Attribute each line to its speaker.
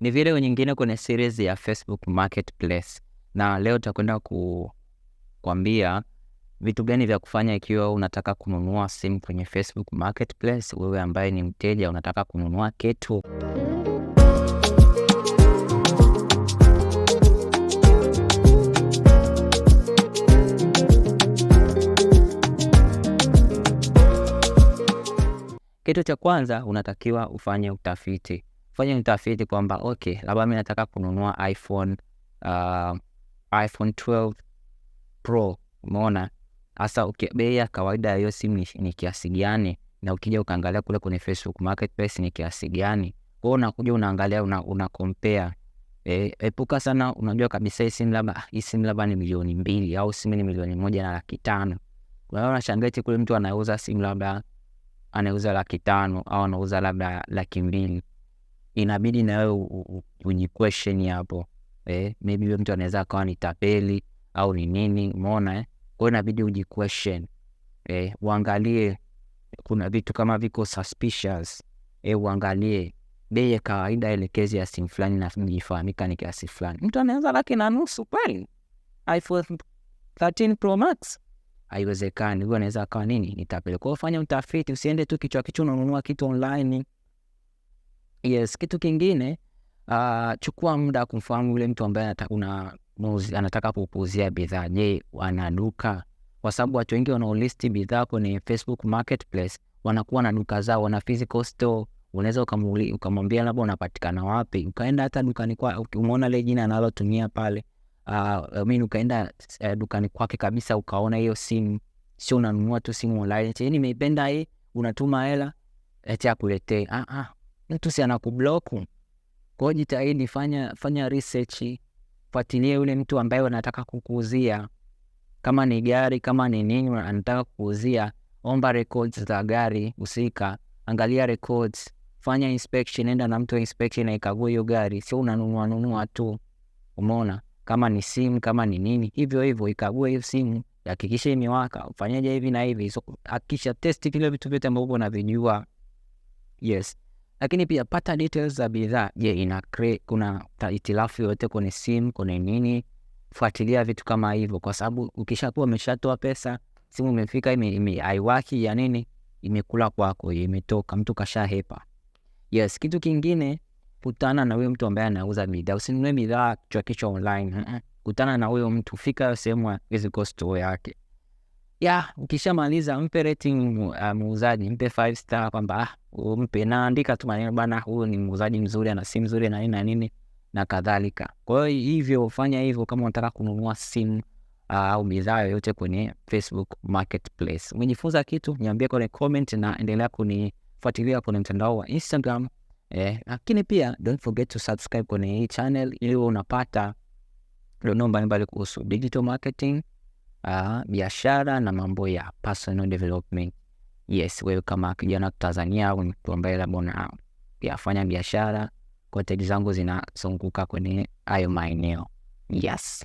Speaker 1: Ni video nyingine kwenye series ya Facebook Marketplace, na leo tutakwenda kukwambia vitu gani vya kufanya ikiwa unataka kununua simu kwenye Facebook Marketplace, wewe ambaye ni mteja unataka kununua kitu. Kitu cha kwanza unatakiwa ufanye utafiti. Fanya utafiti kwamba okay, labda mi nataka kununua iPhone uh, iPhone 12 Pro. Umeona hasa okay, bei ya kawaida ya hiyo simu ni, ni kiasi gani, na ukija ukaangalia kule kwenye Facebook Marketplace ni kiasi gani. Kwa hiyo unakuja unaangalia una, una compare e, epuka sana. Unajua kabisa hii simu labda hii simu labda ni milioni mbili au simu ni milioni moja na laki tano. Hiyo unashangaa kule mtu anauza simu labda anauza laki tano au anauza labda laki mbili inabidi na wewe ujiquestion hapo eh, maybe huyo mtu anaweza akawa ni tapeli au ni nini, umeona eh? Kwa inabidi ujiquestion eh, uangalie kuna vitu kama viko suspicious eh, uangalie bei ya kawaida elekezi ya simu fulani na ifahamika ni kiasi fulani. Mtu anaweza laki na nusu kweli iPhone 13 Pro Max haiwezekani. Huyo anaweza akawa nini, ni tapeli. Fanya utafiti, usiende tu kichwa kichwa unanunua kitu online. Yes, kitu kingine uh, chukua muda kumfahamu yule mtu ambaye anataka, kukuuzia bidhaa. Je, ana duka? Kwa sababu watu wengi wanaolisti bidhaa kwenye Facebook Marketplace wanakuwa na duka zao, wana physical store. Unaweza ukamwambia labda unapatikana wapi, ukaenda hata dukani kwa, umeona ile jina analotumia pale uh, mean ukaenda uh, dukani kwake kabisa, ukaona hiyo simu, sio unanunua tu simu online eti nimeipenda hii, unatuma hela eti akuletee. Ah ah, mtu si anakubloku. Kwa hiyo jitahidi, fanya fanya research, fuatilia yule mtu ambaye anataka kukuuzia, kama ni gari, kama ni nini anataka kukuuzia, omba records za gari husika, angalia records, fanya inspection, enda na mtu inspection aikagua hiyo gari, sio unanunua nunua tu. Umeona, kama ni simu, kama ni nini, hivyo hivyo ikague hiyo simu, hakikisha imewaka, ufanyaje hivi na hivi, so hakikisha test vile vitu vyote ambavyo unavijua. Yes, lakini pia pata details za bidhaa. Je, ina kuna hitilafu yoyote kwenye simu, kwenye nini? Fuatilia vitu kama hivyo, kwa sababu ukishakuwa umeshatoa pesa, simu imefika ime haiwaki ya nini, imekula kwako, imetoka, mtu kashahepa. Yes, kitu kingine kutana na huyo mtu ambaye anauza bidhaa. Usinunue bidhaa kichwa kichwa online. Kutana na huyo mtu, fika sehemu ya physical store yake ya ukishamaliza, mpe rating uh, muuzaji, mpe five star kwamba ah, umpe naandika tu maneno bana, huyu ni muuzaji mzuri, ana simu nzuri na nini na nini na kadhalika. Kwa hiyo hivyo, fanya hivyo kama unataka kununua simu au uh, bidhaa yoyote kwenye Facebook Marketplace. Umejifunza kitu? Niambie kwenye comment na endelea kunifuatilia kwenye mtandao wa Instagram. Eh, lakini pia don't forget to subscribe kwenye hii channel ili unapata dondoo mbalimbali kuhusu digital marketing, uh, biashara na mambo ya personal development. Yes, wewe kama kijana Tanzania au mtu ambaye labda unafanya biashara, content zangu zinazunguka kwenye hayo maeneo. Yes.